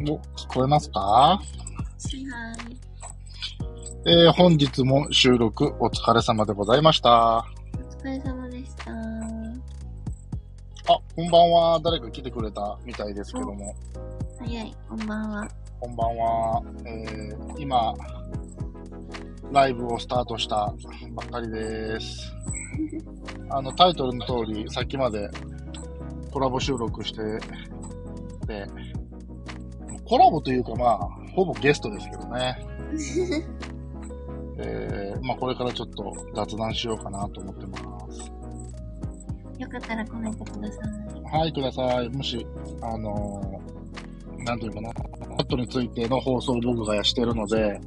お、聞こえますか？はいはい。えー、本日も収録お疲れ様でございました。あ、お疲れ様でした。こんばんは。誰か来てくれたみたいですけども。早い、こんばんは。こんばんは。えー、今、ライブをスタートしたばっかりです。あの、タイトルの通り、さっきまでコラボ収録して、で、コラボというかまあ、ほぼゲストですけどね。えー、まあこれからちょっと雑談しようかなと思ってます。よかったらコメントください。はい、ください。もし、あのーなんていうかな、カットについての放送を僕がしてるので、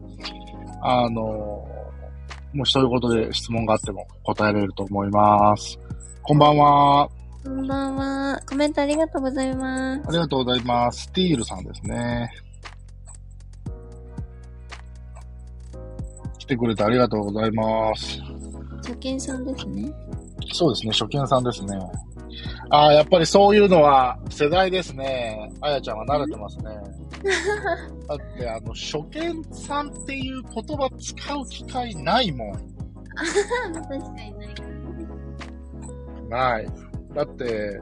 あのーもしそういうことで質問があっても答えれると思います。こんばんは。こんばんは。コメントありがとうございます。ありがとうございます。スティールさんですね。来てくれてありがとうございます。初見さんですね。そうですね、初見さんですね。ああ、やっぱりそういうのは世代ですね。あやちゃんは慣れてますね。だって、あの、初見さんっていう言葉使う機会ないもん。確かにないかない。だって、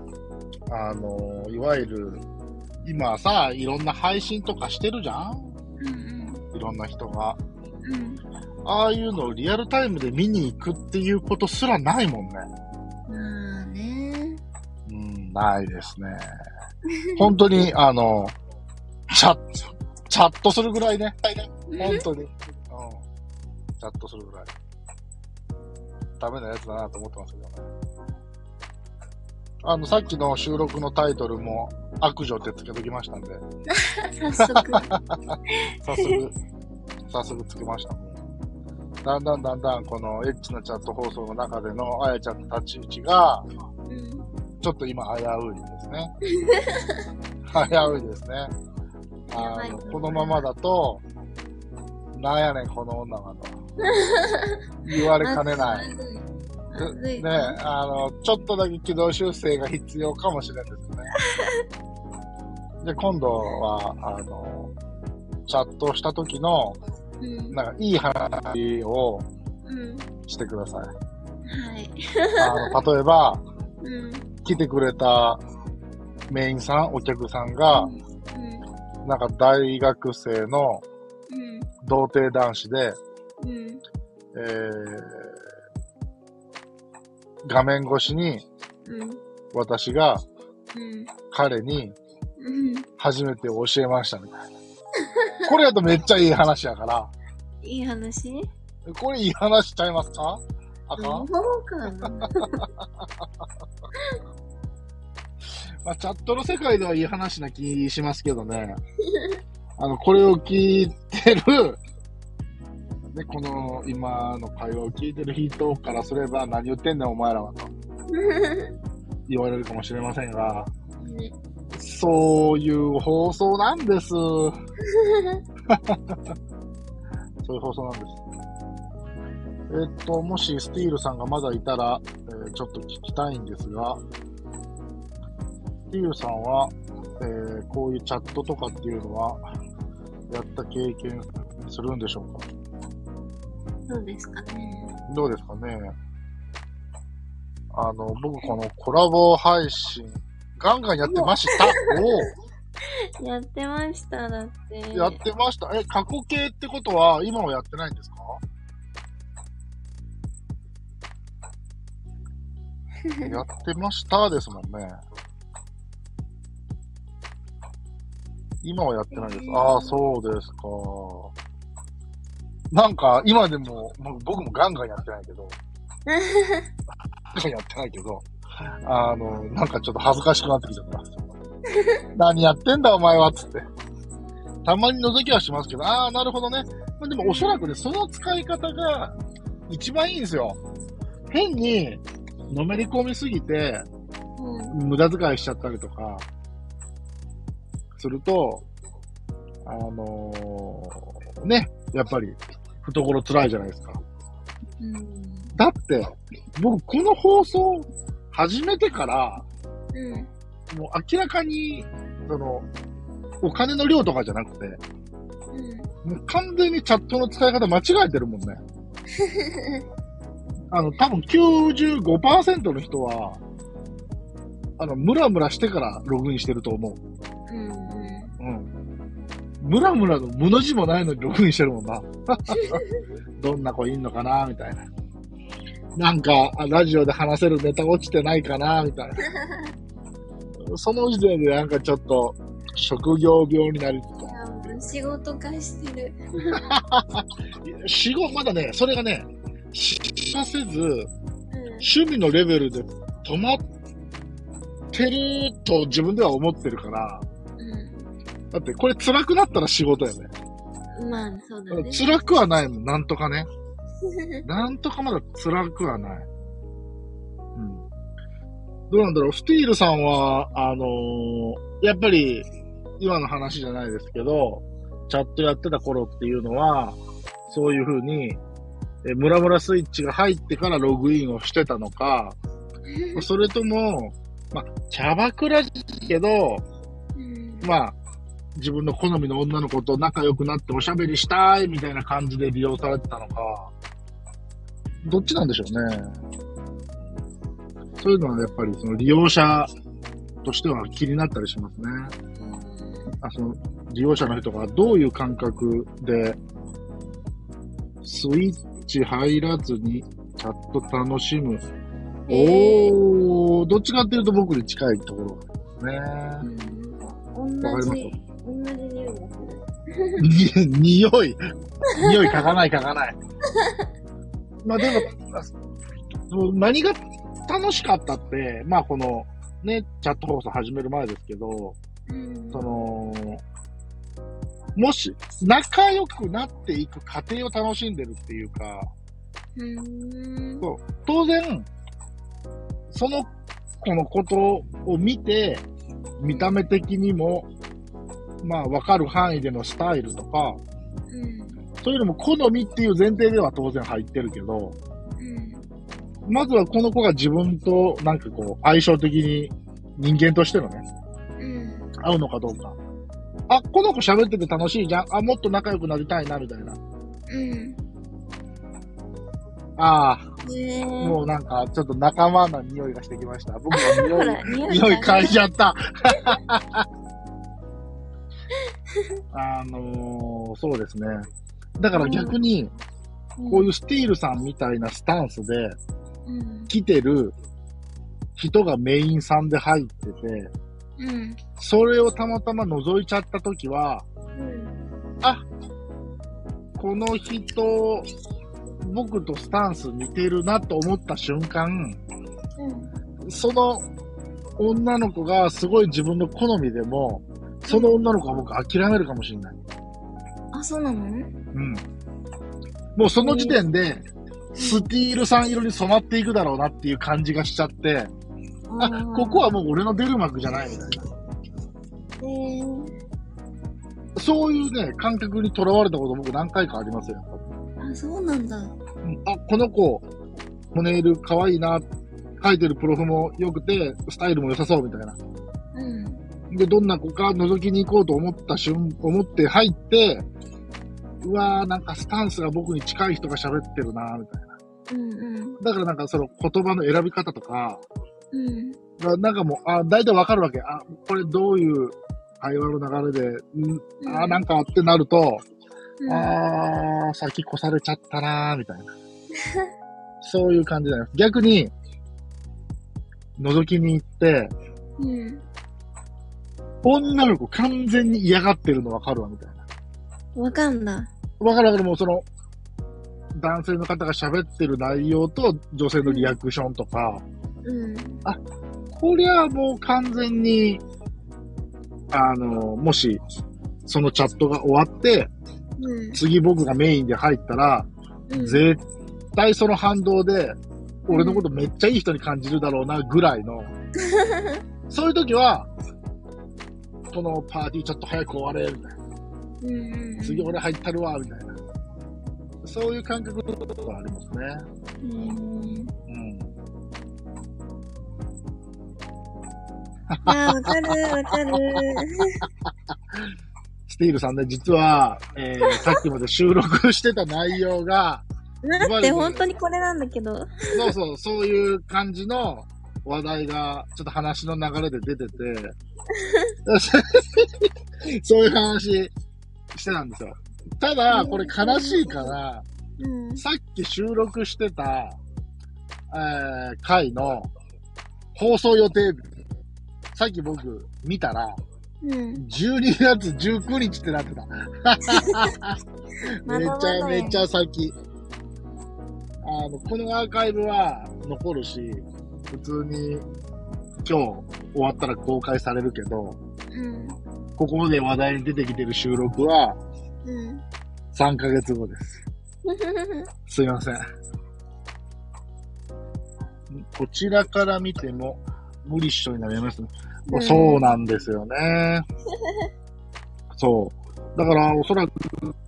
あの、いわゆる、今さ、いろんな配信とかしてるじゃん？うんいろんな人が。うん。うん。ああいうのをリアルタイムで見に行くっていうことすらないもんね。まあね。うん、ないですね。本当に、あの、チャット、チャットするぐらいね。本当に。うん。チャットするぐらい。ダメなやつだなと思ってますけどね。あの、さっきの収録のタイトルも、悪女ってつけときましたんで、早速。早速、早速つけました。だんだんだんだん、このエッチなチャット放送の中でのあやちゃんの立ち位置が、うん。ちょっと今危ういですね。危ういですね。あの、このままだと、なんやねん、この女はと。言われかねない。ね、あの、ちょっとだけ軌道修正が必要かもしれんですね。で、今度は、あの、チャットした時の、うん。なんか、いい話をうん。してください。はい。あの、例えば、うん。来てくれたメインさん、お客さんが、うん。なんか大学生のうん。童貞男子で、うん。えー、画面越しにうん。私がうん。彼にうん。初めて教えましたみたいな。これやとめっちゃいい話やから、いい話？これいい話しちゃいますか？あかん、そうかな。まあ、チャットの世界ではいい話な気しますけどね。あの、これを聞いてる、で、この今の会話を聞いてる人からすれば何言ってんねんお前らはと 言われるかもしれませんが、ねそういう放送なんです。そういう放送なんです。えっと、もしスティールさんがまだいたら、えーちょっと聞きたいんですが、スティールさんは、えーこういうチャットとかっていうのは、やった経験するんでしょうか？そうですかね。どうですかねあの、僕このコラボ配信、ガンガンやってました。おやってました、だって。おやってました。え、過去形ってことは、今はやってないんですか？やってましたですもんね。今はやってないです。ああ、そうですか。なんか、今でも、僕もガンガンやってないけど、ガンガンやってないけど、あの、なんかちょっと恥ずかしくなってきちゃった。何やってんだお前は、つって。たまに覗きはしますけど、ああ、なるほどね。でもおそらくね、その使い方が一番いいんですよ。変に、のめり込みすぎて、うん。無駄遣いしちゃったりとか、すると、あのーね、やっぱり、懐辛いじゃないですか。うん。だって、僕、この放送、始めてから、うん。もう明らかに、その、お金の量とかじゃなくて、うん。もう完全にチャットの使い方間違えてるもんね。あの、多分95%の人は、あの、ムラムラしてからログインしてると思う。うん。うん。ムラムラの無の字もないのにログインしてるもんな。どんな子いんのかなみたいな。なんか、あラジオで話せるネタ落ちてないかなみたいな。その時点でなんかちょっと、職業病になりつつ仕事化してる。仕事、まだね、それがね、しかせず、うん。趣味のレベルで止まってると自分では思ってるから、うだってこれ辛くなったら仕事やね。ん。まあ、そうだね。辛くはないもん、なんとかね。なんとかまだ辛くはない。うん。どうなんだろう、スティールさんは、あのーやっぱり、今の話じゃないですけど、チャットやってた頃っていうのは、そういう風に、えムラムラスイッチが入ってからログインをしてたのか、それとも、まあ、キャバクラですけど、うん。まあ、自分の好みの女の子と仲良くなっておしゃべりしたいみたいな感じで利用されてたのか、どっちなんでしょうね。そういうのはやっぱりその利用者としては気になったりしますね。あその利用者の人がどういう感覚で、スイッチ入らずにチャット楽しむ。えーおー、どっちかっていうと僕に近いところですね。うん。わか同ります？じ、同じ匂いがする。に匂い。匂い嗅がない嗅がない。まあでも、あそう何が楽しかったって、まあこの、ね、チャット放送始める前ですけど、うん。その、もし、仲良くなっていく過程を楽しんでるっていうか、うん。そう当然、その子のことを見て、見た目的にも、まあわかる範囲でのスタイルとか、うん。そういうのも好みっていう前提では当然入ってるけど、うん。まずはこの子が自分となんかこう相性的に人間としてのね、うん。合うのかどうか。あ、この子喋ってて楽しいじゃん。あ、もっと仲良くなりたいな、みたいな。うん。ああ、えー、もうなんかちょっと仲間な匂いがしてきました。僕のほ匂い、ら、匂い匂いが嗅いじゃった。あのー、そうですね。だから逆に、こういうスティールさんみたいなスタンスでうん。来てる人がメインさんで入ってて、うん。それをたまたま覗いちゃったときは、うん。あ、この人、僕とスタンス似てるなと思った瞬間、うん。その女の子がすごい自分の好みでも、その女の子は僕諦めるかもしれない。あ、そうなの？うん。もうその時点で、スティールさん色に染まっていくだろうなっていう感じがしちゃって、あ、ここはもう俺の出る幕じゃないみたいな。えー、そういうね、感覚にとらわれたこと僕何回かありますよ。やっぱりあ、そうなんだ。うんあ、この子、こネイル可愛いな、書いてるプロフも良くて、スタイルも良さそうみたいな。うん。で、どんな子か覗きに行こうと思った瞬、思って入って、うわーなんかスタンスが僕に近い人が喋ってるな、みたいな。うんうん。だからなんかその言葉の選び方とか、うん。がなんかもう、あ、大体わかるわけ。あ、これどういう会話の流れで、んあ、なんかってなると、うん、あー、先越されちゃったなー、みたいな。そういう感じだよ。逆に、覗きに行って、うん。女の子完全に嫌がってるのわかるわ、みたいな。わかんだ。わかるわかる、もうその、男性の方が喋ってる内容と女性のリアクションとか、うん。こりゃもう完全に、あの、もし、そのチャットが終わって、うん。次僕がメインで入ったら、うん。絶対その反動で、俺のことめっちゃいい人に感じるだろうな、ぐらいの、そういう時は、このパーティーちょっと早く終われ、みたいな。うんうん。次俺入ったるわ、みたいな。そういう感覚はありますね。うん。うん。あー、わかる、わかる。スティールさんね、実は、えー、さっきまで収録してた内容が、だって本当にこれなんだけど。そうそう、そういう感じの話題が、ちょっと話の流れで出てて、そういう話してたんですよ。ただ、これ悲しいから、うん。さっき収録してた、えー、回の放送予定日、さっき僕見たら、うん。12月19日ってなってた。めちゃめちゃ先。あの、このアーカイブは残るし、普通に今日終わったら公開されるけど、うん。ここで話題に出てきてる収録はうん。3ヶ月後です。すいません。こちらから見ても無理っしょになりますね。うんそうなんですよね。そう。だから、おそらく、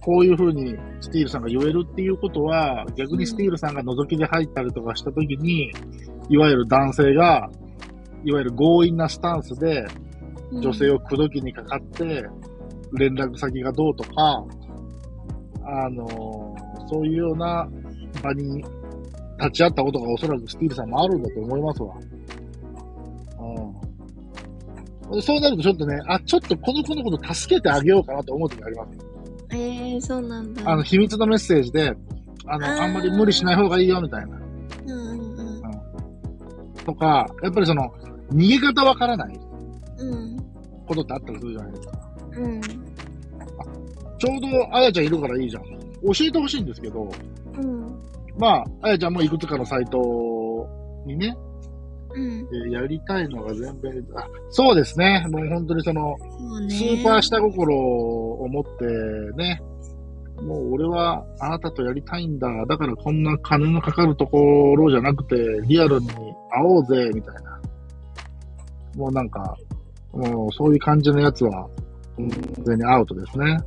こういう風にスティールさんが言えるっていうことは、逆にスティールさんが覗きで入ったりとかしたときに、いわゆる男性が、いわゆる強引なスタンスで、女性を口説きにかかって、連絡先がどうとか、あのーそういうような場に立ち会ったことがおそらくスティールさんもあるんだと思いますわ。そうなるとちょっとね、あ、ちょっとこの子のこと助けてあげようかなと思う時あります。えー、そうなんだ。あの、秘密のメッセージで、あの、あんまり無理しない方がいいよみたいな。うんうんうん。とか、やっぱりその、逃げ方わからないうん。ことってあったりするじゃないですか。うん。ちょうど、あやちゃんいるからいいじゃん。教えてほしいんですけど、うん。まあ、あやちゃんもいくつかのサイトにね、うん。えーやりたいのが全米で、あ、そうですね。もう本当にその、ね。スーパー下心を持ってね、もう俺はあなたとやりたいんだ。だからこんな金のかかるところじゃなくて、リアルに会おうぜ、みたいな。もうなんか、もうそういう感じのやつは、全にアウトですね。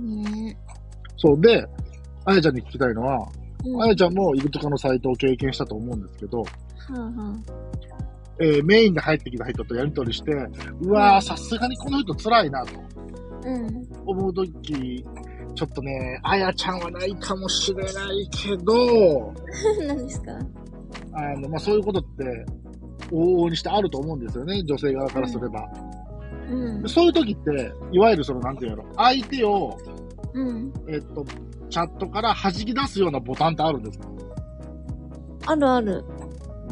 ねそう。で、あやちゃんに聞きたいのは、うん。あやちゃんもいくつかのサイトを経験したと思うんですけど、はあはえーメインで入ってきた人とやりとりして、うわー、さすがにこの人辛いなとあ。うん。思うとき、ちょっとね、あやちゃんはないかもしれないけど、何ですか？あの、まあ、そういうことって、往々にしてあると思うんですよね、女性側からすれば。うん。そういう時って、いわゆるその、なんていうの、相手を、うん。えっと、チャットから弾き出すようなボタンってあるんですか？あるある。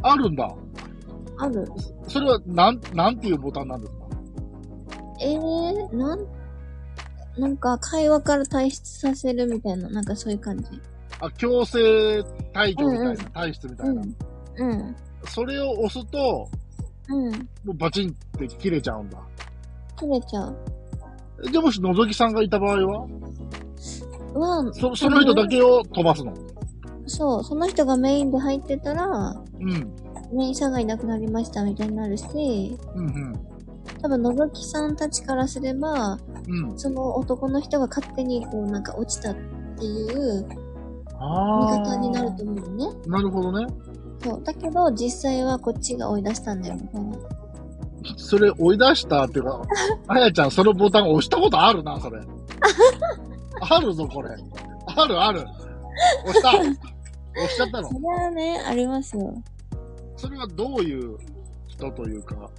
あるんだ。ある。それは、なん、なんていうボタンなんですか？えー、なん、なんか会話から退出させるみたいな、なんかそういう感じ。あ、強制退去みたいな、うんうん退出みたいな。うん。うん。それを押すと、うん。もうバチンって切れちゃうんだ。切れちゃう。えでもし、のぞきさんがいた場合は？は、そその人だけを飛ばすの。そう、その人がメインで入ってたら、うん。メイン者がいなくなりましたみたいになるし、うん多分、のぞきさんたちからすれば、うん。うん。その男の人が勝手にこうなんか落ちたっていう見ああ。方になると思うのね。なるほどね。そう。だけど、実際はこっちが追い出したんだよ、みたいな。それ追い出したっていうか、あやちゃんそのボタン押したことあるな、それ。あるぞ、これ。あるある。押した。押しちゃったの？そ。れはね、ありますよ。それはどういう人というか、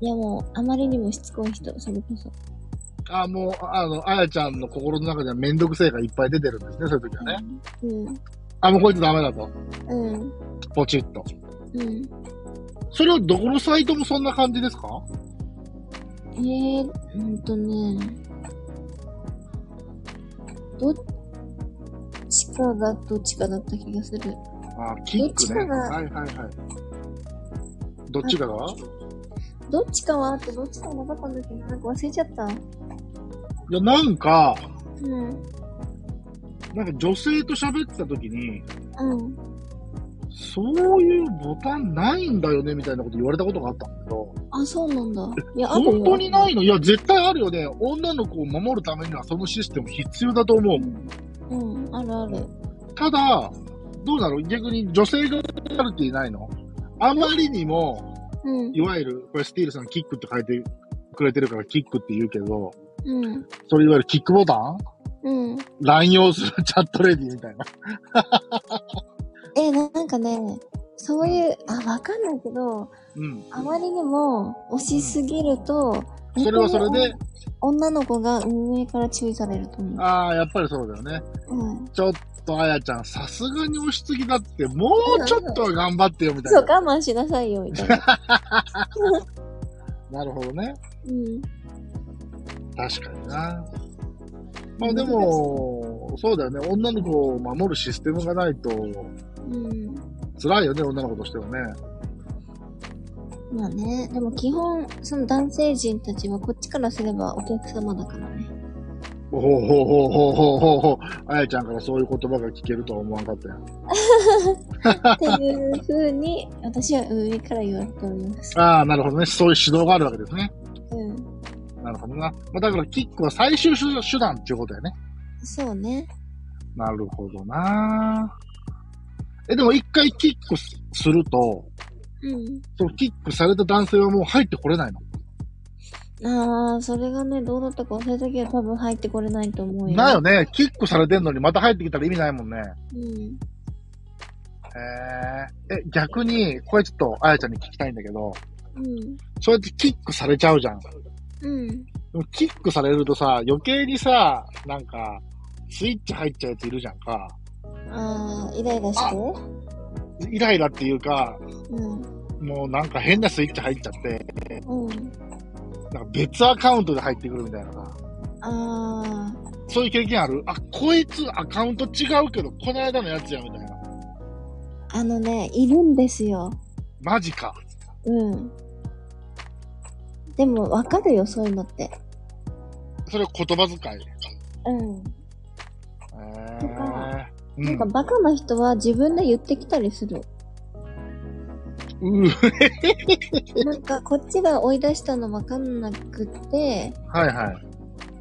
いやもう、あまりにもしつこい人、それこそ。あもう、あの、あやちゃんの心の中ではめんどくせえがいっぱい出てるんですね、そういう時はね。うん。あ、もうこいつダメだと。うん。ポチッと。うん。それはどこのサイトもそんな感じですか？えー、ほんとね。どっちかがどっちかだった気がする。あ、キックね。はいはいはい。どっちかがどっちかはあってどっちかはなかったんだけ？ど、なんか忘れちゃった。いや、なんか、うん。なんか女性と喋ってた時に、うん。そういうボタンないんだよねみたいなこと言われたことがあったんだけど、あ、そうなんだ。いや。本当にないの？いや、絶対あるよね。女の子を守るためにはそのシステム必要だと思う。うん。うん、あるある。ただ、どうだろう？逆に女性がパーソナリティないの？あまりにも、うん。いわゆる、これスティールさんキックって書いてくれてるからキックって言うけど、うん。それいわゆるキックボタン？うん。乱用するチャットレディみたいな。え、ななんかね、そういう、あ、わかんないけど、うん。あまりにも押しすぎると、それはそれで、女の子が運営から注意されると思う。ああ、やっぱりそうだよね。うん。ちょっとあやちゃん、さすがに押しすぎだって、もうちょっとは頑張ってよ、みたいそう、な。我慢しなさいよ、みたいな。なるほどね。うん。確かにな。まあでも、そうだよね。女の子を守るシステムがないと、うん。辛いよね、女の子としてはね。まあね、でも基本、その男性陣たちはこっちからすればお客様だからね。ほうほうほうほうほうほうほう。あやちゃんからそういう言葉が聞けるとは思わなかったよ。っていう風に、私は運営から言われております。ああ、なるほどね。そういう指導があるわけですね。うん。なるほどな。まあ、だからキックは最終手手段っていうことだよね。そうね。なるほどな。え、でも一回キックすると、うん。そのキックされた男性はもう入ってこれないのああ、それがね、どうだったか忘れたけど多分入ってこれないと思うよ。だよね。キックされてんのにまた入ってきたら意味ないもんね。うん。へえ。え、逆に、これちょっとあやちゃんに聞きたいんだけど、うん。そうやってキックされちゃうじゃん。でうん。もキックされるとさ、余計にさ、なんか、スイッチ入っちゃうやついるじゃんか。ああ、イライラしてイライラっていうか、うん。もうなんか変なスイッチ入っちゃって、うん。なんか別アカウントで入ってくるみたいなさ。あそういう経験ある？あ、こいつアカウント違うけど、この間のやつや、みたいな。あ、あのね、いるんですよ。マジか。うん。でも、わかるよ、そういうのって。それ言葉遣い。うん。えとなんか、バカな人は自分で言ってきたりする。なんか、こっちが追い出したのわかんなくって、はいはい。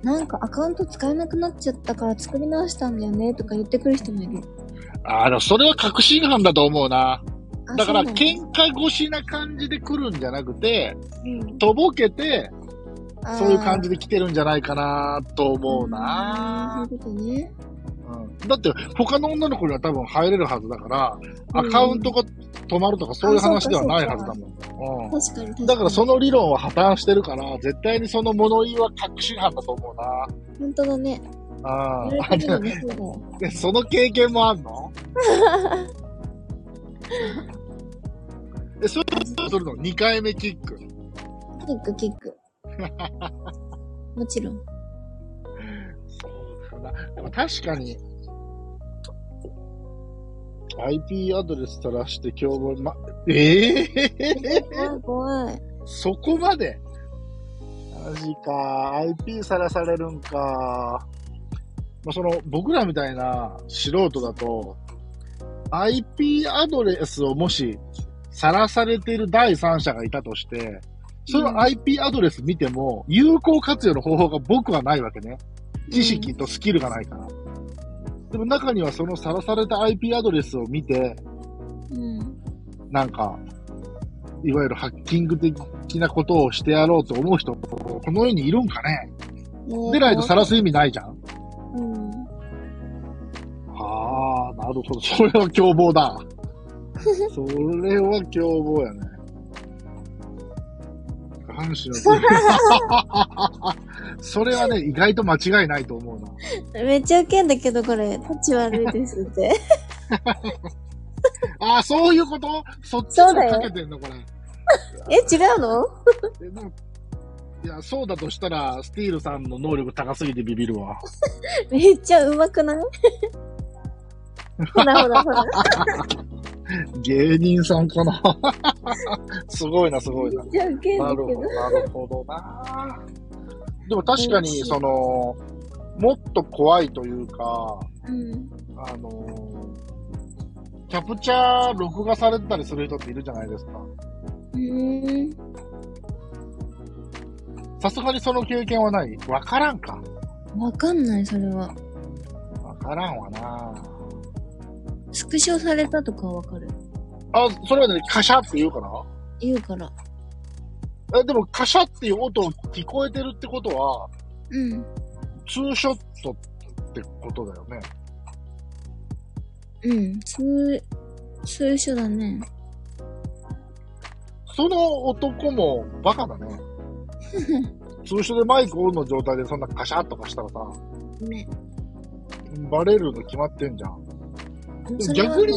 なんかアカウント使えなくなっちゃったから作り直したんだよねとか言ってくる人もいる。ああ、でもそれは確信犯だと思うな。あだから、喧嘩越しな感じで来るんじゃなくて、うんとぼけて、そういう感じで来てるんじゃないかなと思うそうな。いうことね。うん、だって、他の女の子には多分入れるはずだから、アカウントが止まるとかそういう話ではないはずだもん。うん確かに確かに。だからその理論は破綻してるから、絶対にその物言いは確信犯だと思うな。本当だね。ああ。れてみれば その経験もあんの？え、それするの ?2 回目キック。キック、キック。もちろん。そうだな。でも確かに、IP アドレス垂らして共謀、ま、ええ怖い怖い。そこまで？マジか。IP さらされるんか。まあ、その、僕らみたいな素人だと、IP アドレスをもし、さらされている第三者がいたとして、その IP アドレス見ても、有効活用の方法が僕はないわけね。知識とスキルがないから。でも中にはそのさらされた IP アドレスを見て、うん。なんか、いわゆるハッキング的なことをしてやろうと思う人、この世にいるんかねねでないと晒す意味ないじゃん。うん。ああ、なるほど。それは凶暴だ。それは凶暴やね。下半身の それはね、意外と間違いないと思うな。めっちゃウケんだけど、これ、立ち悪いですって。ああ、そういうこと？そっちそうだよかけてんのこれ。え、違うの？いや、そうだとしたら、スティールさんの能力高すぎてビビるわ。めっちゃ上手くない？ほらほらほら。芸人さんかな？すごいな、すごいな。なるほど、。なるほどな。でも確かに、うんその、もっと怖いというか、うん。あのキャプチャー録画されてたりする人っているじゃないですか。さすがにその経験はない？わからんか。わかんない、それは。わからんわな。スクショされたとかはわかる。あ、それはね、カシャって言うから言うから。え、でもカシャっていう音聞こえてるってことは、うん。ツーショットってことだよね。うん。通、通所だね。その男もバカだね。通所でマイクオンの状態でそんなカシャッとかしたらさ、ね。バレるの決まってんじゃん。逆に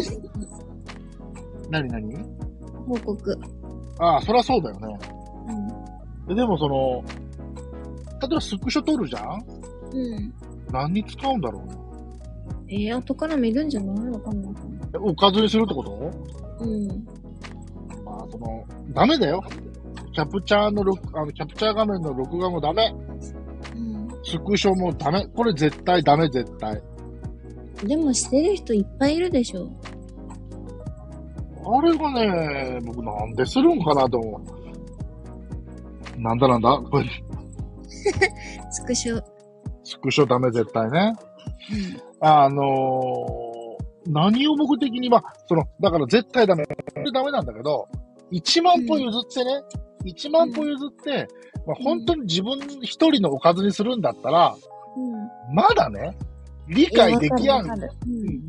なになに報告。ああ、そりゃそうだよね。うん。ででもその、例えばスクショ撮るじゃん？うん。何に使うんだろうね。えー、後から見るんじゃない？わかんない。えおかずにするってこと？うん。まあ、その、ダメだよ。キャプチャーの録、あの、キャプチャー画面の録画もダメ。うん。スクショもダメ。これ絶対ダメ、絶対。でもしてる人いっぱいいるでしょ。あれがね、僕なんでするんかなと思う。なんだなんだ？これ、スクショ。スクショダメ、絶対ね。あのー何を目的に、まあ、その、だから絶対ダメ。ダメなんだけど、1万歩譲ってね、1万歩譲って、まあ、本当に自分一人のおかずにするんだったら、うん。まだね、理解できやん。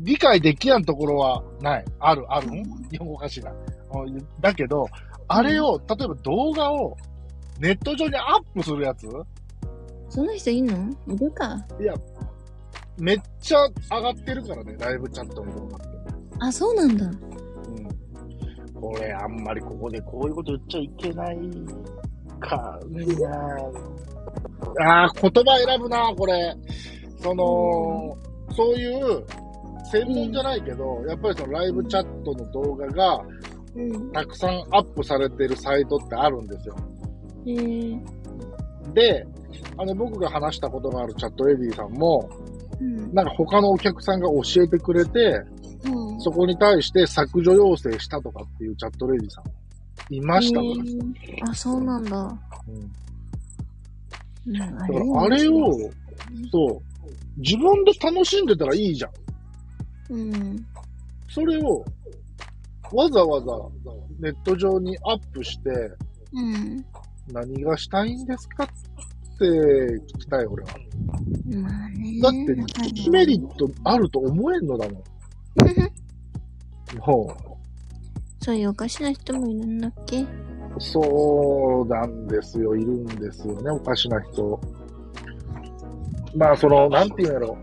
理解できやんところはない。ある、あるん日本語かしら。うんだけど、あれを、例えば動画をネット上にアップするやつ？そんな人いんの？いるか。めっちゃ上がってるからね、ライブチャットの動画って。あ、そうなんだ。うん。これ、あんまりここでこういうこと言っちゃいけないかなああ、言葉選ぶな、これ。その、そういう、専門じゃないけど、やっぱりそのライブチャットの動画がうん。たくさんアップされてるサイトってあるんですよ。へえ。で、あの、僕が話したことがあるチャットレディさんも、うん。なんか他のお客さんが教えてくれて、うん。そこに対して削除要請したとかっていうチャットレディさんいましたもん。へえあ、そうなんだ。うんだからあれを、そう、自分で楽しんでたらいいじゃん。うん。それを、わざわざネット上にアップして、うん。何がしたいんですかって聞きたい、俺は。まあね。だって、デメリットあると思えんのだもん。もそういうおかしな人もいるんだっけ？う、そうなんですよ。いるんですよね、おかしな人。まあ、その、なんていうんやろ。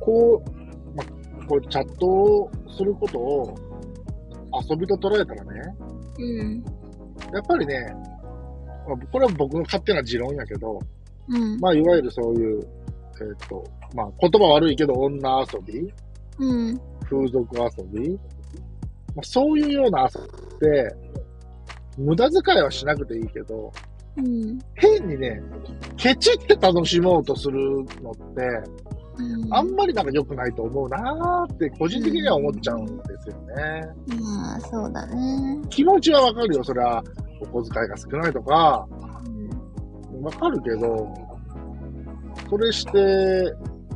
こう、まあ、こうチャットをすることを遊びと捉えたらね、うん。やっぱりね、まあ、これは僕の勝手な持論やけど、うん。まあ、いわゆるそういう、えっ、と、まあ、言葉悪いけど、女遊び、うん。風俗遊び、まあ、そういうような遊びって、無駄遣いはしなくていいけど、うん。変にね、ケチって楽しもうとするのって、うん。あんまりなんか良くないと思うなーって、個人的には思っちゃうんですよね。まあ、そうだね。気持ちはわかるよ、それは。お小遣いが少ないとか、うん。わかるけど、それして、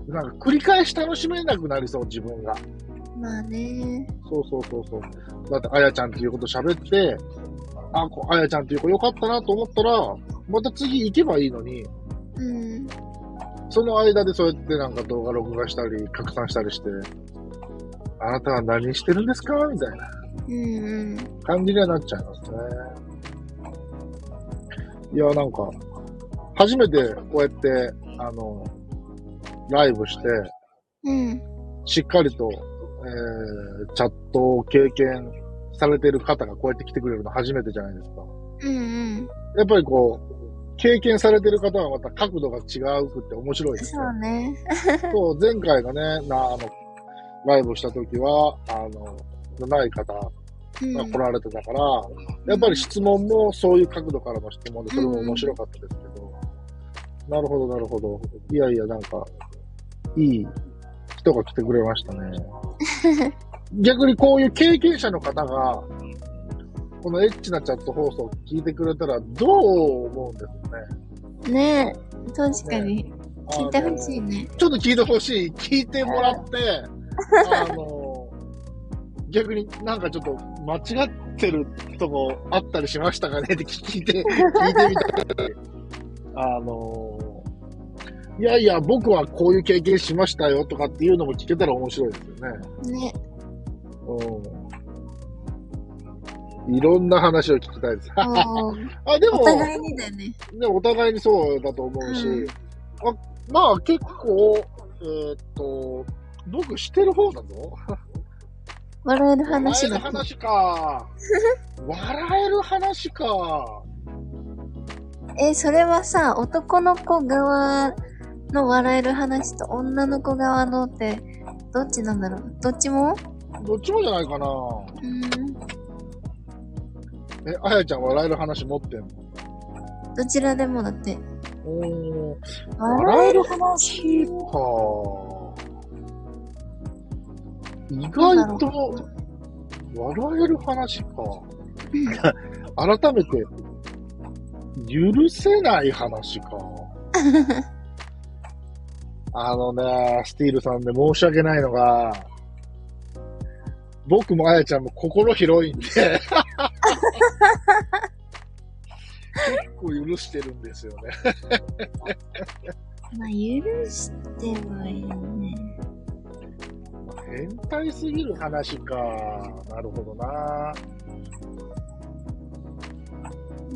なんか繰り返し楽しめなくなりそう、自分が。まあね。そうそうそうそう。だって、あやちゃんっていうこと喋って、あ、こあやちゃんっていう子よかったなと思ったら、また次行けばいいのに、うん。その間でそうやってなんか動画録画したり、拡散したりして、あなたは何してるんですかみたいなうん。感じにはなっちゃいますね。いや、なんか、初めてこうやって、あの、ライブして、うん。しっかりと、えー、チャットを経験されてる方がこうやって来てくれるの初めてじゃないですか。うん。やっぱりこう、経験されてる方はまた角度が違うくって面白いですそよ。うね。そう、前回のね、な、あの、ライブした時は、あの、ない方うん。が来られてたから、やっぱり質問もそういう角度からの質問で、それも面白かったですけど、なるほど、なるほど。いやいや、なんか、いい人が来てくれましたね。逆にこういう経験者の方が、このエッチなチャット放送を聞いてくれたらどう思うんですかね。ねえ。確かに。聞いてほしいね。ちょっと聞いてほしい。聞いてもらって、あの、逆になんかちょっと間違ってるとこあったりしましたかね？って聞いて、聞いてみたい。あのー、いやいや、僕はこういう経験しましたよとかっていうのも聞けたら面白いですよね。ね。うん。いろんな話を聞きたいです。あ でも、お互いにだよね。ね、お互いにそうだと思うし、うんあまあ結構、えーっと、僕してる方だぞ。笑える話笑える。話か。笑える話か。え、それはさ、男の子側の笑える話と女の子側のって、どっちなんだろう？どっちも？どっちもじゃないかな。うん。え、あやちゃん笑える話持ってんの？どちらでもだって。おー笑笑えるえる話か。意外と、笑える話か。改めて、許せない話か。あのね、スティールさんで申し訳ないのが、僕もあやちゃんも心広いんで、結構許してるんですよね。まあ、許してはいるね。変態すぎる話か。なるほどな。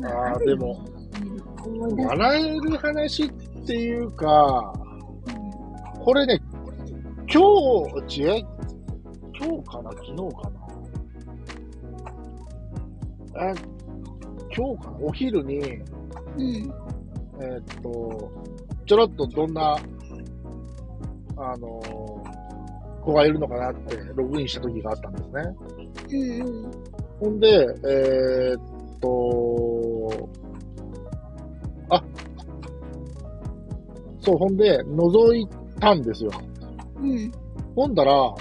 あーでも。笑える話っていうか、これね、今日、違う今日かな？昨日かな？あ今日かな？お昼に、えうん。ーっと、ちょろっとどんな、あのー子がいるのかなってログインした時があったんですね。うんうん。ほんで、えーっと、あ、そう、ほんで、覗いたんですよ。うん。ほんだら、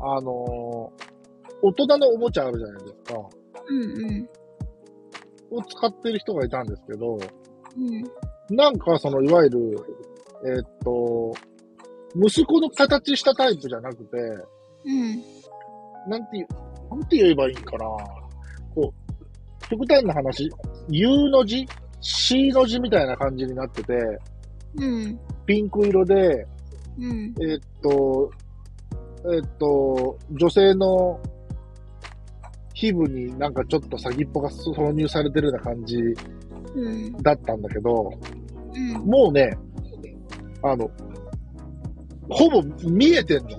あのー大人のおもちゃあるじゃないですか。うんうん。を使ってる人がいたんですけど、うん。なんかその、いわゆる、えーっと、息子の形したタイプじゃなくて、うん。なんてなんて言えばいいんかな。こう、極端な話、U の字 ?C の字みたいな感じになってて、うん。ピンク色で、うん。えーっと、えーっと、女性の皮膚になんかちょっと先っぽが挿入されてるような感じうん。だったんだけど、うん。もうね、あの、ほぼ見えてんの。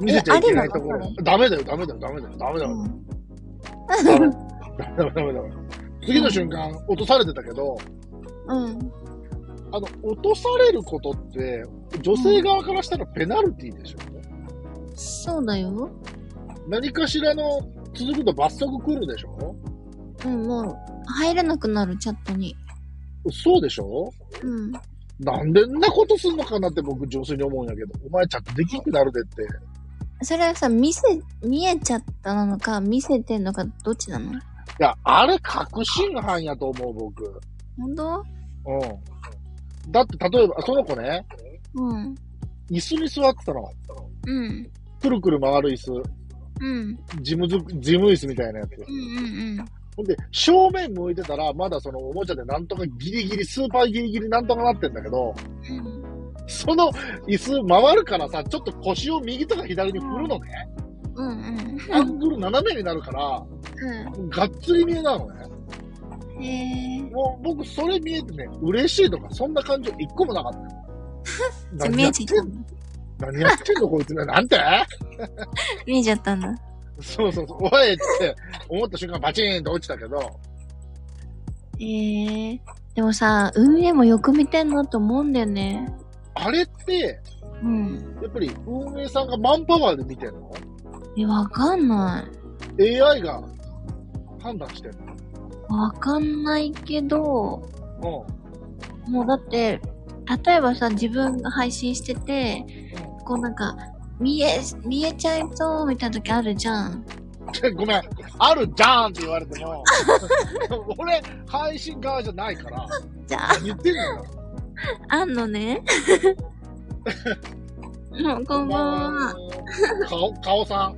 見せちゃいけないところ。ダメだよ、ダメだよ、ダメだよ、ダメだよ。うん。ダメダメダメダメダメ。次の瞬間、落とされてたけど、うん。あの、落とされることって、女性側からしたらペナルティでしょ、そうだよ。何かしらの続くと罰則来るでしょ？うん、もう、入れなくなる、チャットに。そうでしょ？うん。なんでんなことすんのかなって僕純粋に思うんやけど、お前ちゃんとできんくなるでって。それはさ、見せ、見えちゃったなのか、見せてんのか、どっちなの？いや、あれ確信犯やと思う、僕。本当？うん。だって、例えば、その子ね、うん。椅子に座ってたの。うん。くるくる回る椅子。うん。事務ず、事務椅子みたいなやつ。うんうんほんで、正面向いてたら、まだそのおもちゃでなんとかギリギリ、スーパーギリギリなんとかなってんだけど、うん。その椅子回るからさ、ちょっと腰を右とか左に振るのね。うんうん。アングル斜めになるから、うがっつり見えなのね。ん。へえ。もう僕それ見えてね、嬉しいとかそんな感情一個もなかったよ。じゃあ見。何やってんのこいつね。なんて見えちゃったんだ。そうそうそう。おいって思った瞬間バチーンと落ちたけど、へえ。でもさ、運営もよく見てんなと思うんだよね。あれって、うん。やっぱり運営さんがマンパワーで見てんの？え、わかんな ?AI が判断してんい。わかんないけど、のもうだって、例えばさ、自分が配信してて、こうなんか、見え、見えちゃいそうみたいな時あるじゃん。うん。ごめん。あるじゃんって言われても、俺、配信側じゃないから、じゃあ、言ってんのよ。あんのね。もうこんばんは。顔、顔さん。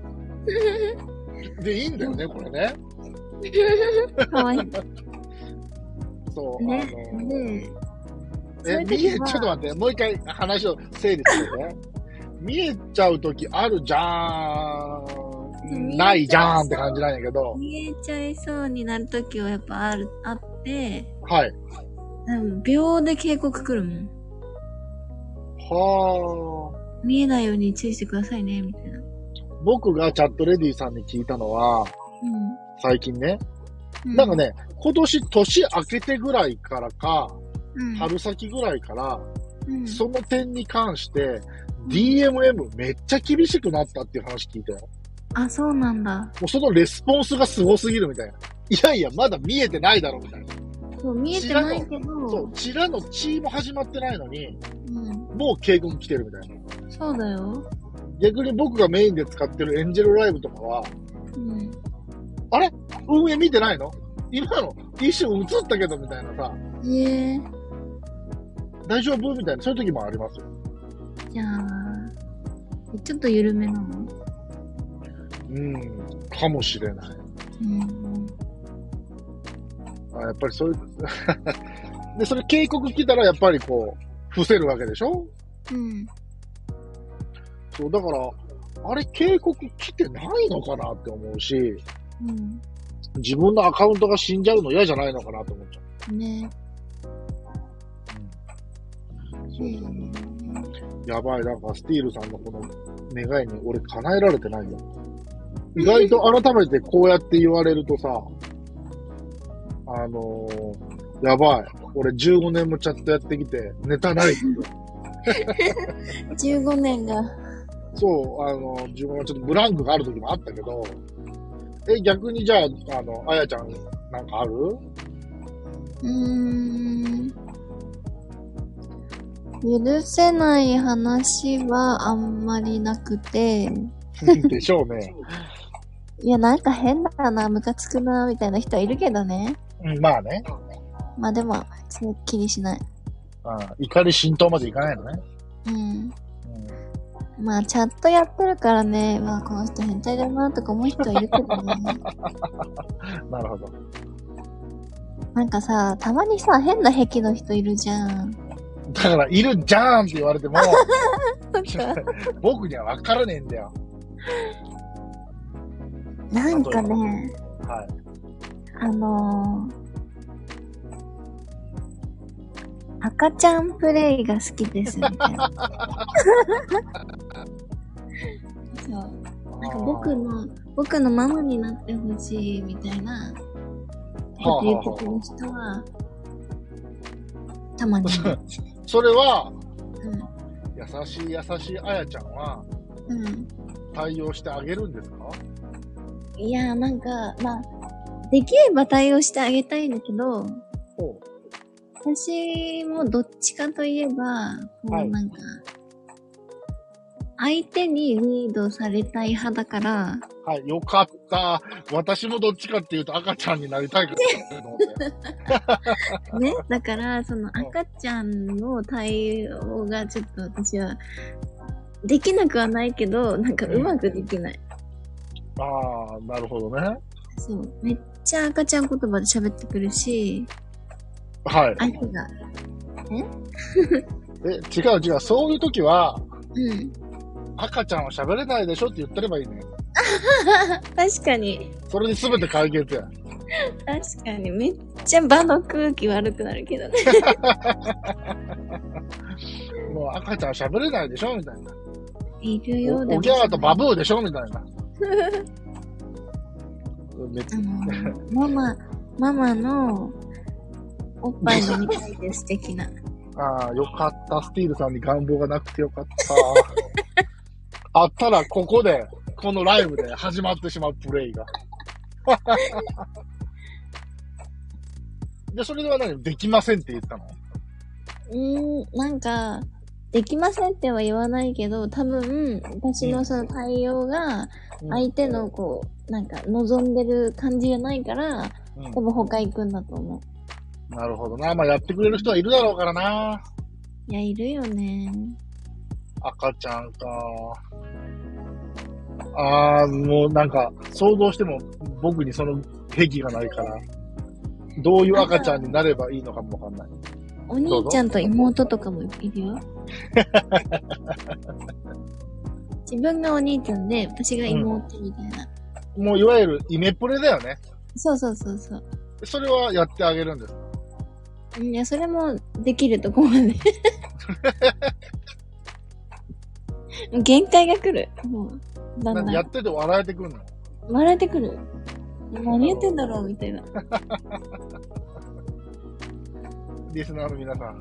でいいんだよね、これね。かわいい。そう、ねあの、ねそうえ、見え、ちょっと待って、もう一回話を整理してね。見えちゃうときあるじゃーん。ないじゃーんって感じなんやけど、見えちゃいそうになるときはやっぱある、あって、はい。秒で警告来るもん。は見えないように注意してくださいね、みたいな。ー。僕がチャットレディさんに聞いたのは、最近ね、うん。なんかね、今年年明けてぐらいからか、うん、春先ぐらいから、うん、その点に関して、DMM めっちゃ厳しくなったっていう話聞いたよ。あ、そうなんだ。もうそのレスポンスがすごすぎるみたいな。いやいや、まだ見えてないだろみたいな。そう、見えてないけど、そう、チラの血も始まってないのに、うん。もう警告来てるみたいな。そうだよ。逆に僕がメインで使ってるエンジェルライブとかは、うん。運営見てないの？今の一瞬映ったけどみたいなさ、ええ大丈夫？みたいな、そういう時もありますよ。じゃあ、えちょっと緩めなの？うん、かもしれない。うん。あやっぱりそういう、で、それ警告来たらやっぱりこう、伏せるわけでしょ？うん。そう、だから、あれ警告来てないのかなって思うし、うん。自分のアカウントが死んじゃうの嫌じゃないのかなと思っちゃう。ね。そうやばい、なんかスティールさんのこの願いに俺叶えられてないよ。意外と改めてこうやって言われるとさ、あのー、やばい。俺15年もチャットやってきて、ネタないって15年が。そう、あの、自分はちょっとブランクがある時もあったけど、え、逆にじゃあ、あの、あやちゃん、なんかある？うーん。許せない話はあんまりなくて、でしょうね。いや、なんか変だな、ムカつくな、みたいな人はいるけどね。うん、まあね。まあでも、そう気にしない。うん、怒り浸透までいかないのね。うん。うんまあ、チャットやってるからね、まあ、この人変態だな、とか思う人はいるけどね。なるほど。なんかさ、たまにさ、変な癖の人いるじゃん。だから、いるじゃーんって言われても。僕には分からねえんだよ。なんかね、はい。あのー、赤ちゃんプレイが好きです、みたいな。そう。なんか僕の、僕のママになってほしい、みたいな、こと言ってくる人は、たまに。それは、うん。優しい優しいあやちゃんはうん。対応してあげるんですか？いや、なんか、まあ、できれば対応してあげたいんだけど、ほ私もどっちかといえば、こはいうなんか、相手にリードされたい派だから、う。はい、よかった。私もどっちかっていうと赤ちゃんになりたいから。ね。だから、その赤ちゃんの対応がちょっと私は、できなくはないけど、なんかうまくできない。ああ、なるほどね。そう。めっちゃ赤ちゃん言葉で喋ってくるし、はい。相手が、え、違う違う。そういう時は、うん。赤ちゃんは喋れないでしょって言ってればいいね。確かに。それで全て解決や。確かに。めっちゃ場の空気悪くなるけどね。もう赤ちゃんは喋れないでしょみたいな。いるよ、おおぎゃーとバブーでしょみたいな。めっちあの、ママ、ママのおっぱい飲みたいです、的な。ああ、よかった。スティールさんに願望がなくてよかった。あったら、ここで、このライブで始まってしまうプレイが。で、それでは何できませんって言ったの？うーん、なんか、できませんっては言わないけど、多分、私のその対応が、相手のこう、なんか望んでる感じじゃないから、うん多分他行くんだと思なるほどな。まあ、やってくれる人はいるだろうからな。う。いや、いるよね。赤ちゃんか。ああ、もうなんか、想像しても僕にその癖がないから、どういう赤ちゃんになればいいのかもわかんない。お兄ちゃんと妹とかもいるよ。自分がお兄ちゃんで、私が妹みたいな。もういわゆるイメプレだよね。そうそうそうそう。それはやってあげるんですかいや、それもできるとこまで。限界が来る。もう、だんだん。やってて笑えてくるの？笑えてくる。何言ってんだろうみたいな。リスナーの皆さん。あの、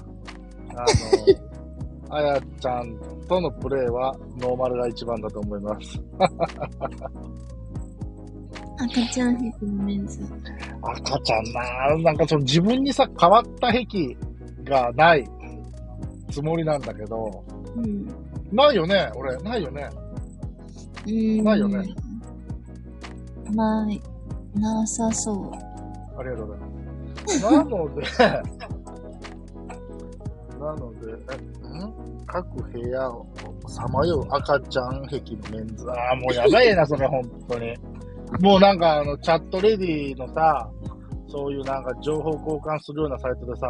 あやちゃんとのプレイはノーマルが一番だと思います。赤ちゃんヘッのメンズ。赤ちゃんななんかその自分にさ、変わった癖がないつもりなんだけど、うん。ないよね俺、ないよね。う。ないよね。ない。なさそう。ありがとうございます。なので、なので、え、ん？各部屋をさまよう赤ちゃん壁のメンズ。ああ、もうやばいな、それ、本当に。もうなんか、あの、チャットレディのさ、そういうなんか情報交換するようなサイトでさ、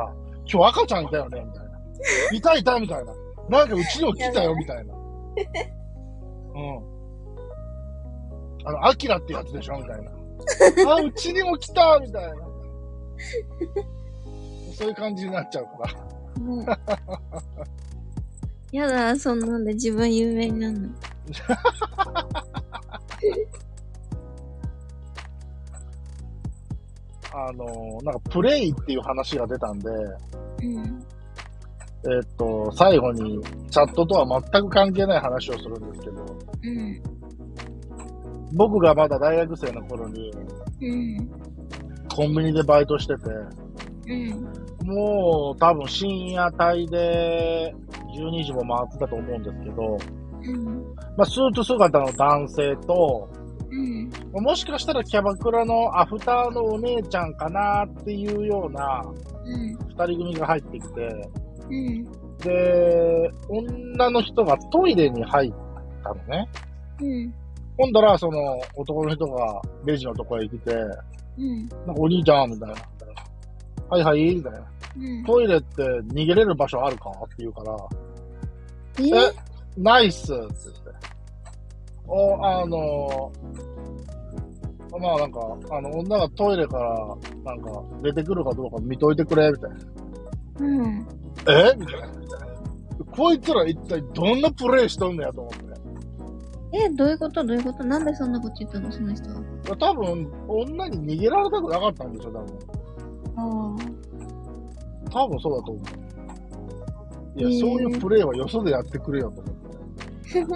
今日赤ちゃんいたよね、みたいな。いたいた、みたいな。なんかうちにも来たよ、みたいな。うん。あの、アキラってやつでしょ、みたいな。あ、うちにも来たみたいな。そういう感じになっちゃうから。もうやだ、そんなんで自分有名になるの。あの、なんかプレイっていう話が出たんで、うん。えっと、最後にチャットとは全く関係ない話をするんですけど、うん。僕がまだ大学生の頃にうん。コンビニでバイトしてて、うん。もう多分深夜帯で12時も回ってたと思うんですけど、うん。まあ、スーツ姿の男性と、うん。もしかしたらキャバクラのアフターのお姉ちゃんかなっていうようなうん。二人組が入ってきて、うん。で、女の人がトイレに入ったのね。うん。ほんだら、その男の人がレジのとこへ来て、うん。なんかお兄ちゃんみたいな。はいはいみたいな。うん。トイレって逃げれる場所あるかって言うから、え？え、ないっすって言って。お、あの、まあなんか、あの、女がトイレから、なんか、出てくるかどうか見といてくれ、みたいな。うん。え？みたいな。こいつら一体どんなプレイしとんのやと思って。え、どういうこと？どういうこと？なんでそんなこと言ったの？その人は。多分、女に逃げられたくなかったんでしょ、多分。あ多分そうだと思う。いや、へーそういうプレイはよそでやってくれよと思って。うん。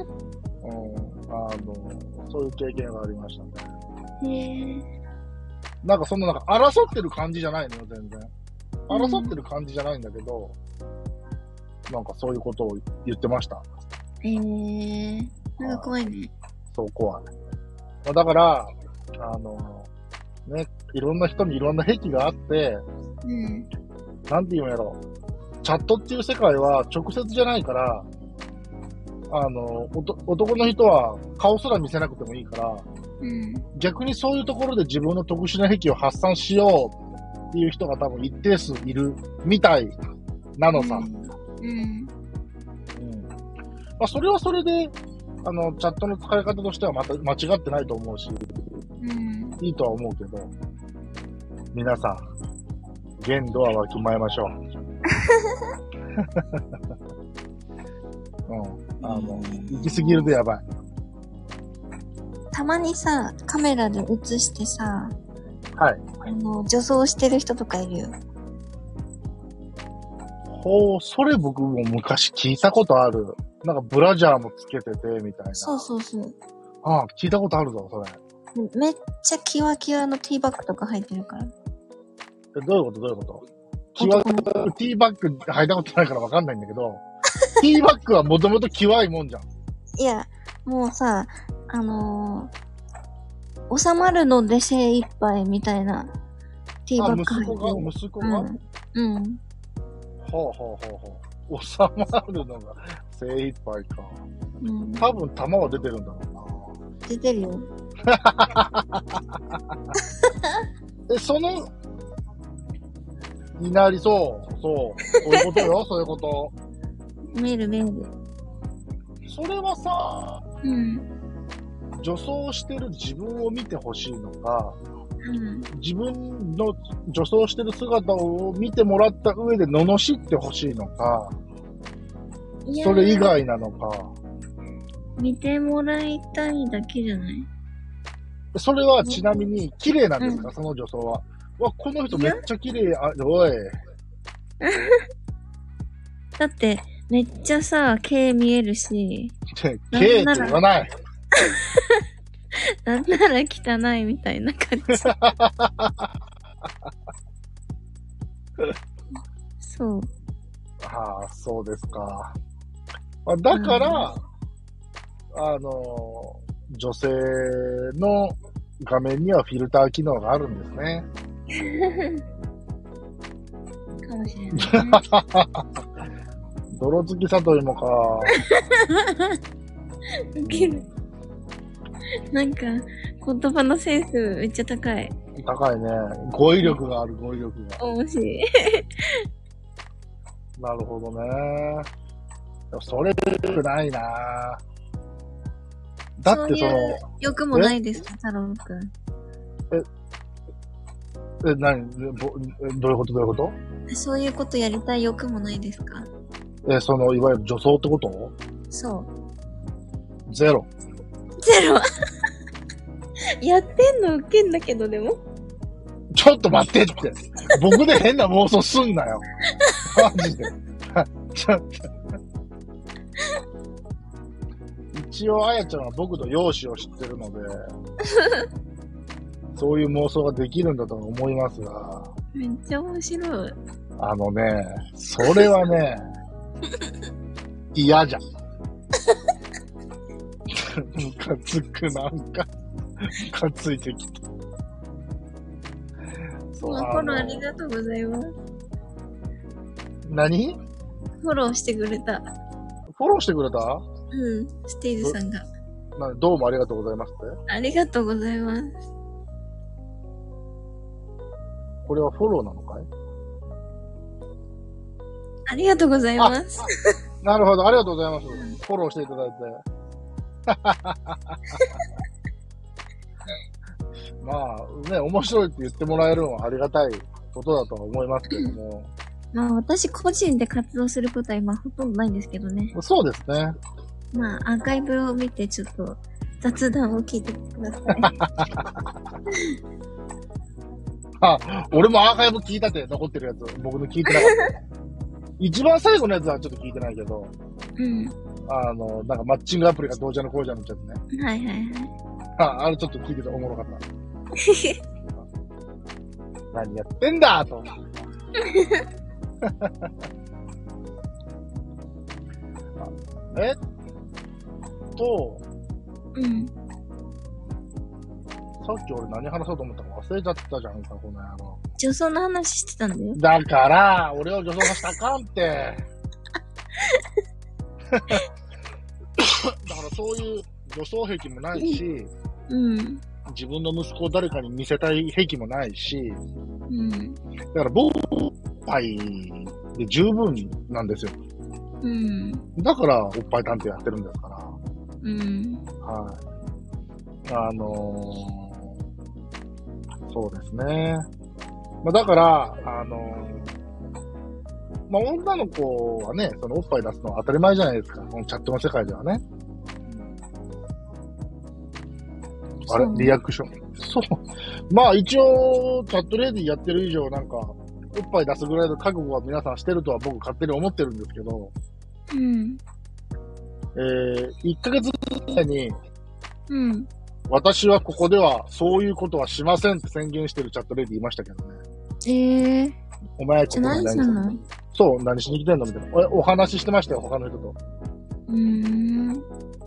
あの、そういう経験がありましたね。あ。へえ。なんかそんななんか争ってる感じじゃないのよ、全然。争ってる感じじゃないんだけど、なんかそういうことを言ってました。へえ。なんか怖いね。そう、怖い。まあだから、あの、ね、いろんな人にいろんな癖があって、うん。なんて言うんやろ。チャットっていう世界は直接じゃないから、あの、男の人は顔すら見せなくてもいいから、うん。逆にそういうところで自分の特殊な癖を発散しようっていう人が多分一定数いるみたいなのさ。うん。うん。まあ、それはそれで、あの、チャットの使い方としてはまた間違ってないと思うし、うん。いいとは思うけど、皆さん、限度はわきまえましょう。うん。あの、行き過ぎるとやばい。たまにさ、カメラで映してさ、はい。あの、女装してる人とかいるよ。ほう、それ僕も昔聞いたことある。なんかブラジャーもつけてて、みたいな。そうそうそう。ああ、聞いたことあるぞ、それ。めっちゃキワキワのティーバッグとか入ってるから。えどういうこと？どういうこと？キワ、ティーバッグ履いたことないからわかんないんだけど、ティーバッグはもともとキワいもんじゃん。いや、もうさ、あのー、収まるので精一杯みたいなティーバあ、ッグ息子が、入って息子が、る。うん。うん。ほうほうほうほう。収まるのが精一杯か。うん。多分弾は出てるんだろうな。出てるよ。え、その、になりそう。そう。そういうことよ、そういうこと。メールメール。それはさ、うん。女装してる自分を見てほしいのか、うん。自分の女装してる姿を見てもらった上で罵ってほしいのか、それ以外なのか、見てもらいたいだけじゃない？それはちなみに綺麗なんですか、その女装は。わ、この人めっちゃ綺麗、あ、おい。だって、めっちゃさ、毛見えるし、って、K って言わない。なんなら汚いみたいな感じ。そう。はあ、そうですか。あだから、あの、女性の画面にはフィルター機能があるんですね。かもしれない、ね。泥付き里芋か。ウケる。なんか、言葉のセンスめっちゃ高い。高いね。語彙力がある、語彙力が。面白い。なるほどね。でもそれ、良くないなだってその、そういう欲もないですか、太郎くん。え、何？ぼえどういうこと？どういうこそういうことやりたい欲もないですか？とえ、その、いわゆる女装ってこと？そう。ゼロ。ゼロ？やってんのウケんだけど、でも？ちょっと待ってって。僕で変な妄想すんなよ。マジで。ちょっと。一応、あやちゃんは僕の容姿を知ってるので、そういう妄想ができるんだと思いますが、めっちゃ面白い。あのね、それはね、嫌じゃん。ムカつく、なんか、ムカついてきた。そうまあ、フォローありがとうございます。何？フォローしてくれた。フォローしてくれた？うん。ステージさんが。などうもありがとうございますって。ありがとうございます。これはフォローなのかい？ありがとうございます。なるほど、ありがとうございます。フォローしていただいて。まあ、ね、面白いって言ってもらえるのはありがたいことだとは思いますけども。まあ、私個人で活動することは今ほとんどないんですけどね。そうですね。まあ、アーカイブを見てちょっと雑談を聞いてください。あ、俺もアーカイブ聞いたって残ってるやつ、僕の聞いてなかった。一番最後のやつはちょっと聞いてないけど、うん。あの、なんかマッチングアプリがどうじゃのこうじゃのってやつね。はいはいはい。あ、あれちょっと聞いてておもろかった。何やってんだと思って。あ え？っと、うん。さっき俺何話そうと思ったか忘れちゃったじゃんか、この野郎。女装の話してたんだよ。だから、俺を女装させたらあかんって。だからそういう女装癖もないし、うん。自分の息子を誰かに見せたい癖もないし、うん。だから僕、おっぱいで十分なんですよ。うん。だから、おっぱい探偵やってるんですから。うん。はい。あのーそうですね。まあ、だから、あのーまあ、女の子はね、そのおっぱい出すのは当たり前じゃないですか。このチャットの世界ではね。あれリアクション。そう。まあ一応、チャットレディやってる以上、なんか、おっぱい出すぐらいの覚悟は皆さんしてるとは僕勝手に思ってるんですけど、うん。えー、1ヶ月前に、うん。私はここではそういうことはしませんって宣言してるチャットレディいましたけどね。ええお前ここに何すんの？そう、何しに来てんの？みたいな。おお話ししてましたよ、他の人と。うーん。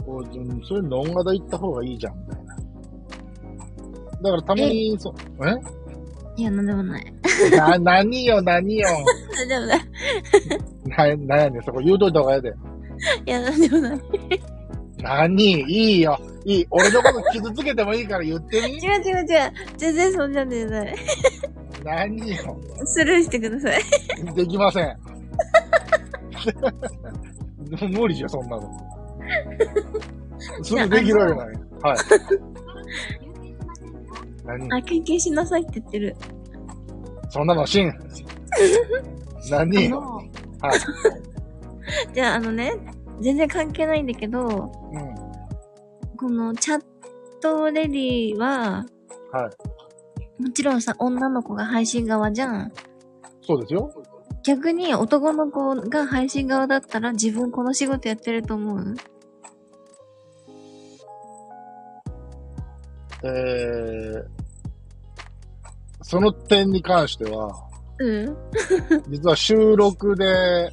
こううんそれノンガダ行った方がいいじゃん、みたいな。だからたまに、そいや、なんでもない。えな、何よ、何よ。なんでもない。な、なんやねん、そこ言うといた方がええで。いや、なんでもない。何？いいよ。いい。俺のこと傷つけてもいいから言ってみ？違う違う違う。全然そんなんじゃない。何よ？スルーしてください。できません。無理じゃん、そんなの。すぐできるわけない。はい。何？あ、休憩しなさいって言ってる。そんなのしん。あ何の、はい。じゃああのね、全然関係ないんだけど、うん。このチャットレディは、はい。もちろんさ、女の子が配信側じゃん。そうですよ。逆に男の子が配信側だったら自分この仕事やってると思う？えー、その点に関しては、うん。実は収録で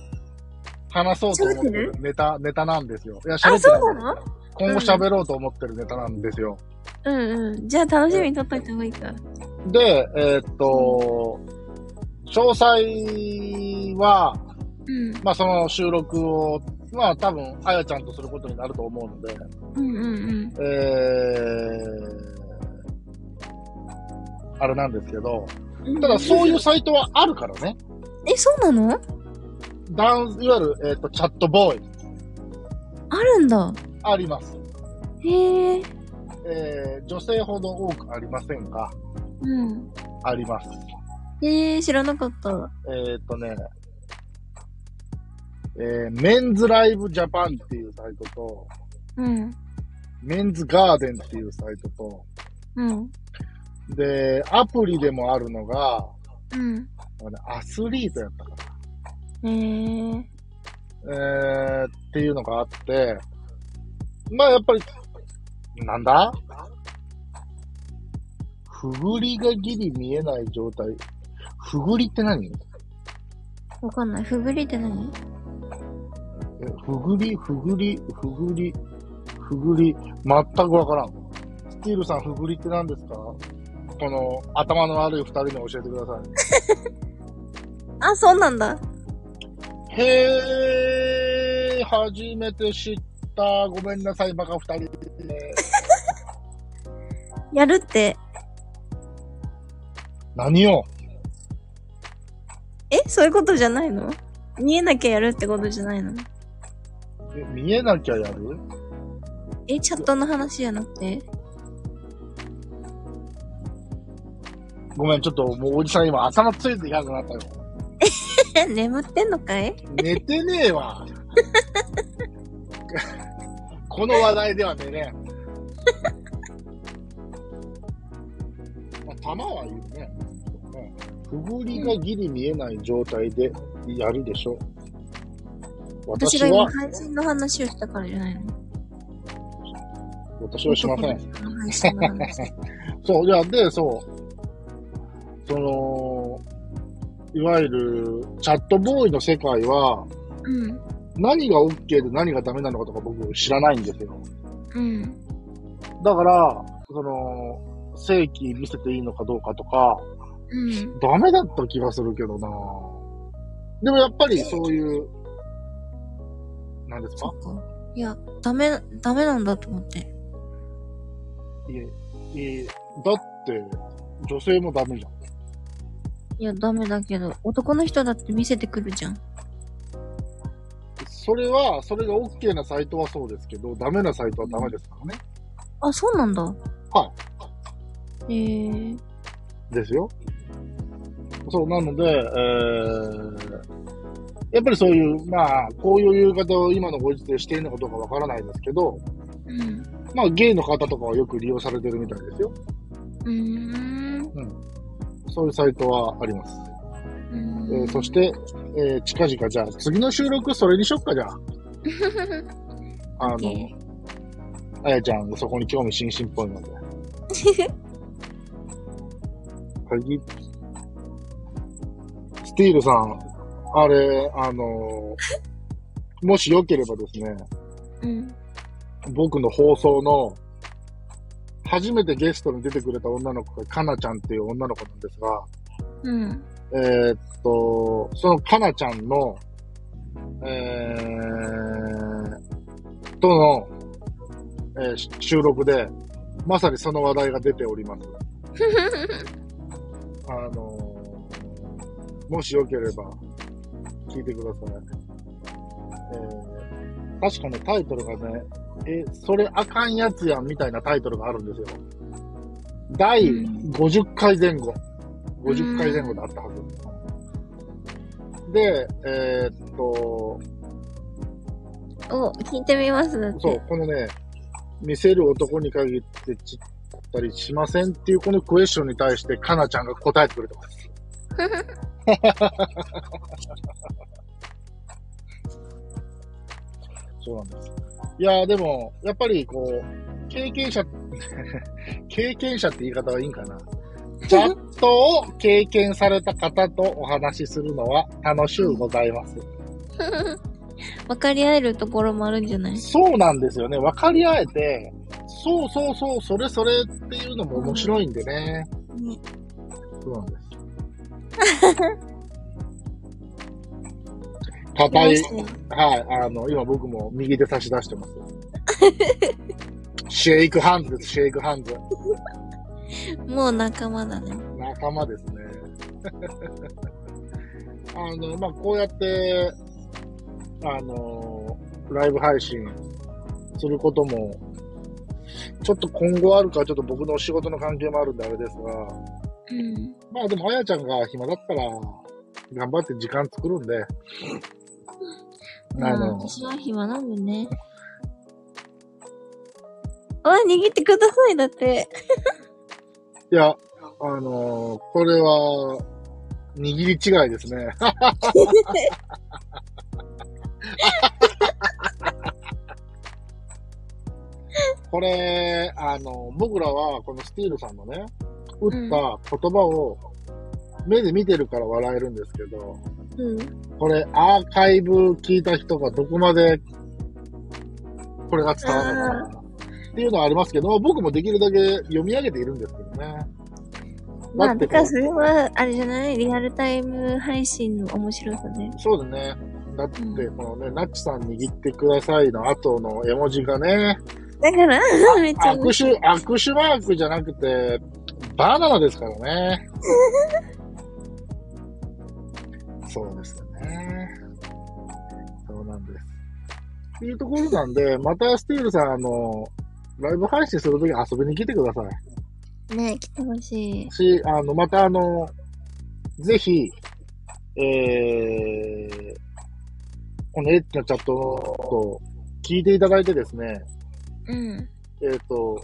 話そうと思ってるネタ、ネタなんですよ。いや、あ、喋ってそうない。なの？今後喋ろうと思ってるネタなんですよ。うんうん。じゃあ楽しみに撮っといた方がいいか。で、えーっと、詳細は、うん。まあその収録を、まあ多分、あやちゃんとすることになると思うので、うんうんえー、あれなんですけど、うん。ただそういうサイトはあるからね。え、そうなの？ダンいわゆる、えーっと、チャットボーイ、あるんだ。あります。へえ。えー、女性ほど多くありませんかうん。あります。へえ、知らなかった。えーっとね、えー、メンズライブジャパンっていうサイトと、うん。メンズガーデンっていうサイトと、うん。で、アプリでもあるのが、うん。あのアスリートやったかへえ。な。えー、っていうのがあって、まあやっぱり、なんだ？ふぐりがギリ見えない状態。ふぐりって何？わかんない。ふぐりって何？えふぐり、ふぐり、ふぐり、ふぐり、全くわからん。スティールさん、ふぐりって何ですか？この頭の悪い二人に教えてください。あ、そうなんだ。へー、初めて知った。ごめんなさい、バカ二人。やるって。何を？えそういうことじゃないの？見えなきゃやるってことじゃないの？え見えなきゃやる？え、チャットの話じゃなくて？ごめん、ちょっともうおじさん今頭ついていかなくなったよ。え、眠ってんのかい？寝てねえわ。この話題では寝ねえ。まあ、玉は言うね。ふぐりがギリ見えない状態でやるでしょ。私私が今は、配信の話をしたからじゃないの？私はしません。そう、いや、で、そう。その、いわゆる、チャットボーイの世界は、うん。何が OK で何がダメなのかとか僕知らないんですよ。うん。だから、その、正規見せていいのかどうかとか、うん。ダメだった気がするけどなでもやっぱりそういう、何ですか？いや、ダメ、ダメなんだと思って。いえ、いえ、だって、女性もダメじゃん。いや、ダメだけど、男の人だって見せてくるじゃん。それは、それが OK なサイトはそうですけど、ダメなサイトはダメですからね。あ、そうなんだ。。はいへえ。ですよ。そう、なので、えー、やっぱりそういう、まあ、こういう言い方を今のご時世しているのかどうかわからないですけど、うん。まあ、ゲイの方とかはよく利用されてるみたいですよ。うーん。そういうサイトはあります。えーそして、えー近々、じゃあ、次の収録それにしよっか、じゃあ。あの、あやちゃん、そこに興味津々っぽいので。鍵、スティールさん、あれ、あのー もしよければですね、うん。僕の放送の、初めてゲストに出てくれた女の子が、かなちゃんっていう女の子なんですが、うん。えーっと、そのかなちゃんの、えー、とのーし収録で、まさにその話題が出ております。あのーもしよければ、聞いてください。えー、確かね、タイトルがね、え、それあかんやつやんみたいなタイトルがあるんですよ。第50回前後。50回前後であったはず。で、えーっと、お、聞いてみます。そう、このね、見せる男に限ってちったりしませんっていうこのクエスチョンに対して、かなちゃんが答えてくれてます。そうなんです。いやーでも、やっぱりこう、経験者、経験者って言い方がいいんかな。チャットを経験された方とお話しするのは楽しゅうございます。わかり合えるところもあるんじゃない？そうなんですよね。分かり合えて、そうそうそう、それそれっていうのも面白いんでね。そうなんです。硬い、はい、あの、今僕も右手差し出してます。シェイクハンズです、シェイクハンズ。もう仲間だね。仲間ですね。あの、まあ、こうやって、あの、ライブ配信することも、ちょっと今後あるか、ちょっと僕の仕事の関係もあるんであれですが、うん。まあでも、あやちゃんが暇だったら、頑張って時間作るんで、まあ、あの、私は暇なんでね。あ、握ってください、だって。いや、あのーこれは、握り違いですね。これ、あの、僕らは、このスティールさんのね、打った言葉を、目で見てるから笑えるんですけど、うん。これ、アーカイブ聞いた人がどこまで、これが伝わるのかなっていうのはありますけど、僕もできるだけ読み上げているんですけどね。まあ、だか、それは、あれじゃない？リアルタイム配信の面白さね。そうだね。だって、このね、ナッチさん握ってくださいの後の絵文字がね、だから、めっちゃ面握。手、握手マークじゃなくて、バナナですからね。そうですよね。そうなんです。っていうところなんで、またスティールさん、あの、ライブ配信するとき遊びに来てください。ね来てほしい。し、あの、またあの、ぜひ、えー、このエッチなチャットを聞いていただいてですね、うん。えっ、と、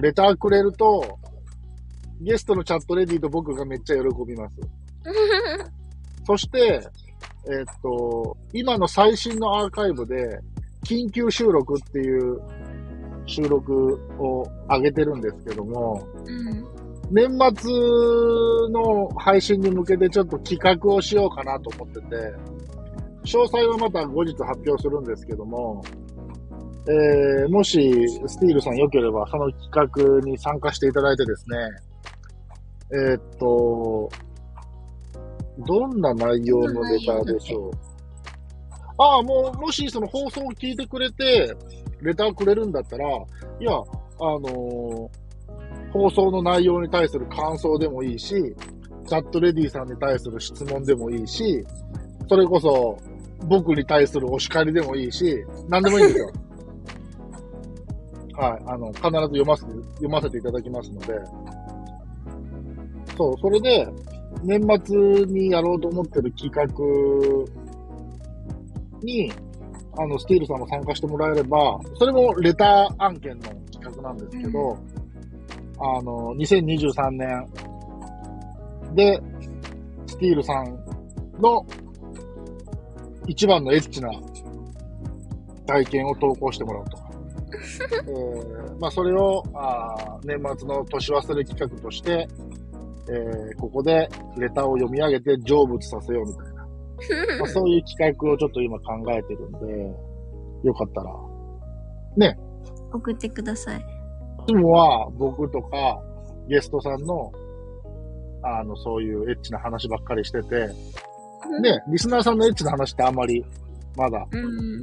レターくれると、ゲストのチャットレディと僕がめっちゃ喜びます。そして、えっ、と、今の最新のアーカイブで、緊急収録っていう収録を上げてるんですけども、うん。年末の配信に向けてちょっと企画をしようかなと思ってて、詳細はまた後日発表するんですけども、えー、もしスティールさん良ければその企画に参加していただいてですね、えーっと、どんな内容のレターでしょう？ああ、もう、もしその放送を聞いてくれて、レターくれるんだったら、いや、あのー放送の内容に対する感想でもいいし、チャットレディさんに対する質問でもいいし、それこそ僕に対するお叱りでもいいし、何でもいいんですよ。はい。あの、必ず読ませて、読ませていただきますので。そう、それで、年末にやろうと思ってる企画に、あの、スティールさんも参加してもらえれば、それもレター案件の企画なんですけど、あの、2023年で、スティールさんの一番のエッチな体験を投稿してもらうと。えーまあ、それをあー年末の年忘れ企画として、えーここでレターを読み上げて成仏させようみたいな。まあ、そういう企画をちょっと今考えてるんで、よかったら。ね、送ってください。いつもは僕とかゲストさんの、あの、そういうエッチな話ばっかりしてて、ね、リスナーさんのエッチな話ってあんまりまだうん。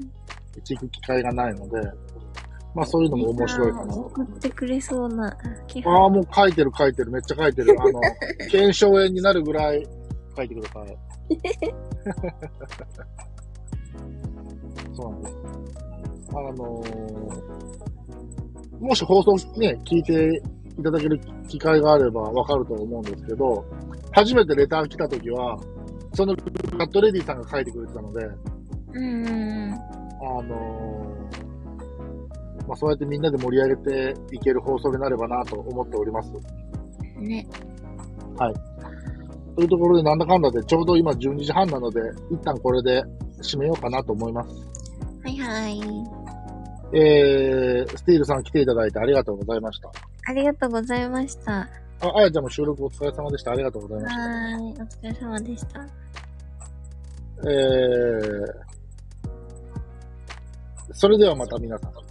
聞く機会がないので、まあそういうのも面白いかなと。送ってくれそうな。ああ、もう書いてる書いてる、めっちゃ書いてる。あの、検証炎になるぐらい書いてください。そうなんです。あのーもし放送ね、聞いていただける機会があればわかると思うんですけど、初めてレター来た時は、そのカットレディさんが書いてくれてたので、うんうんあのーまあ、そうやってみんなで盛り上げていける放送になればなと思っております。うん。ね。というところで、なんだかんだでちょうど今12時半なので、一旦これで締めようかなと思います。はいはい。えー、スティールさん来ていただいてありがとうございました。ありがとうございました。あ、あやちゃんも収録お疲れ様でした。ありがとうございました。はーい。お疲れ様でした。えー、それではまた皆さん。